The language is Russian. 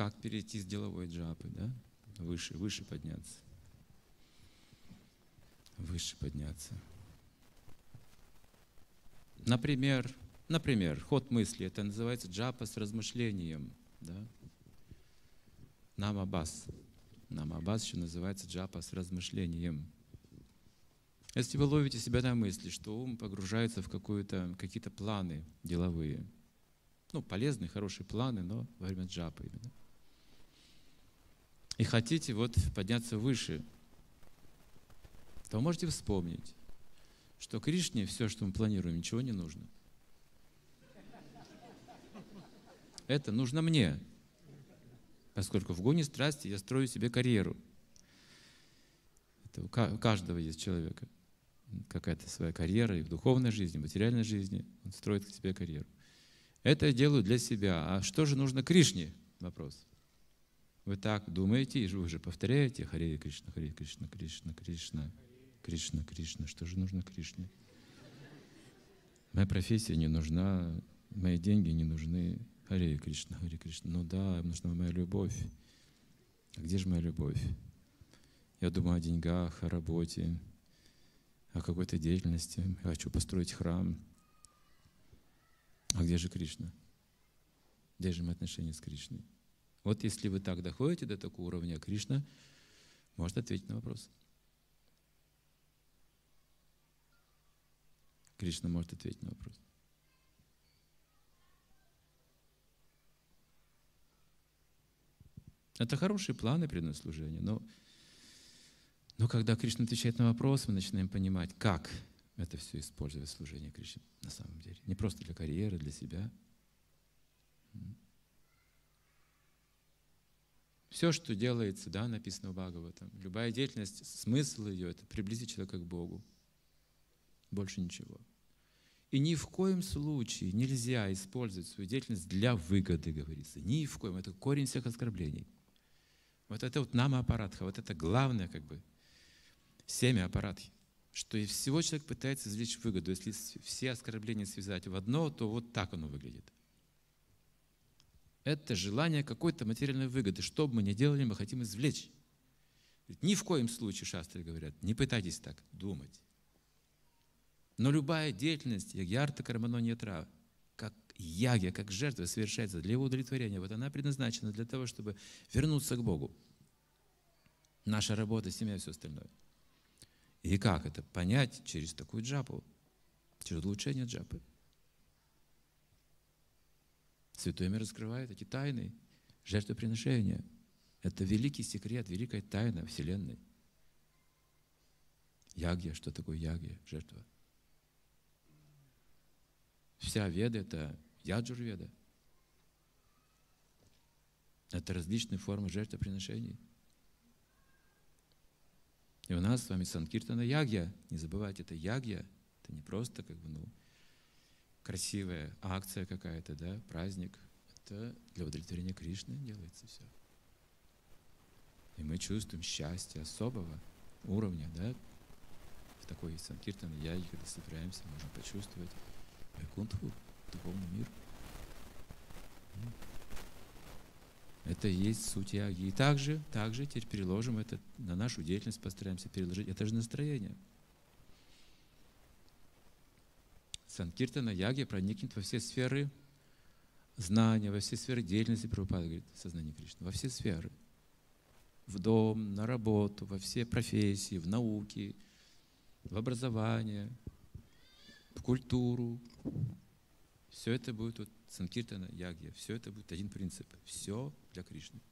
Как перейти с деловой джапы, да? Выше, выше подняться. Выше подняться. Например, например, ход мысли, это называется джапа с размышлением. Да? Намабас. Намабас еще называется джапа с размышлением. Если вы ловите себя на мысли, что ум погружается в какие-то планы деловые, ну, полезные, хорошие планы, но во время джапа именно. И хотите вот подняться выше, то можете вспомнить, что Кришне все, что мы планируем, ничего не нужно. Это нужно мне, поскольку в гоне страсти я строю себе карьеру. Это у каждого есть человека какая-то своя карьера и в духовной жизни, в материальной жизни. Он строит себе карьеру. Это я делаю для себя. А что же нужно Кришне? Вопрос. Вы так думаете, и вы же повторяете Харе Кришна, Харе Кришна, Кришна, Кришна, Кришна, Кришна. Что же нужно Кришне? Моя профессия не нужна, мои деньги не нужны. Харе Кришна, Харе Кришна. Ну да, нужна моя любовь. А где же моя любовь? Я думаю о деньгах, о работе, о какой-то деятельности. Я хочу построить храм. А где же Кришна? Где же мы отношения с Кришной? Вот если вы так доходите до такого уровня, Кришна может ответить на вопрос. Кришна может ответить на вопрос. Это хорошие планы преданного служения, но но когда Кришна отвечает на вопрос, мы начинаем понимать, как это все использовать в служении Кришне на самом деле. Не просто для карьеры, для себя. Все, что делается, да, написано в Бхагаватам, любая деятельность, смысл ее — это приблизить человека к Богу. Больше ничего. И ни в коем случае нельзя использовать свою деятельность для выгоды, говорится. Ни в коем. Это корень всех оскорблений. Вот это вот нама аппаратха, вот это главное как бы семя аппаратхи, что из всего человек пытается извлечь выгоду. Если все оскорбления связать в одно, то вот так оно выглядит. Это желание какой-то материальной выгоды. Что бы мы ни делали, мы хотим извлечь. Ни в коем случае, шастры говорят, не пытайтесь так думать. Но любая деятельность, ягьярта кармано нетра, как ягья, как жертва совершается для его удовлетворения, вот она предназначена для того, чтобы вернуться к Богу. Наша работа, семья и все остальное. И как это понять через такую джапу, через улучшение джапы? Святой мир раскрывает эти тайны жертвоприношения. Это великий секрет, великая тайна Вселенной. Ягья, что такое ягья, жертва? Вся веда — это яджур-веда. Это различные формы жертвоприношений — и у нас с вами Санкиртана Ягья. Не забывайте, это Ягья. Это не просто как бы, ну, красивая акция какая-то, да, праздник. Это для удовлетворения Кришны делается все. И мы чувствуем счастье особого уровня, да, в такой Санкиртана Ягье, когда собираемся, можно почувствовать Вайкунтху, духовный мир. Это и есть суть яги. И также, также теперь переложим это на нашу деятельность, постараемся переложить. Это же настроение. Санкиртана яги проникнет во все сферы знания, во все сферы деятельности, Прабхупада говорит, сознание Кришны, во все сферы. В дом, на работу, во все профессии, в науке, в образование, в культуру. Все это будет вот Санкиртана, Ягья, все это будет один принцип. Все для Кришны.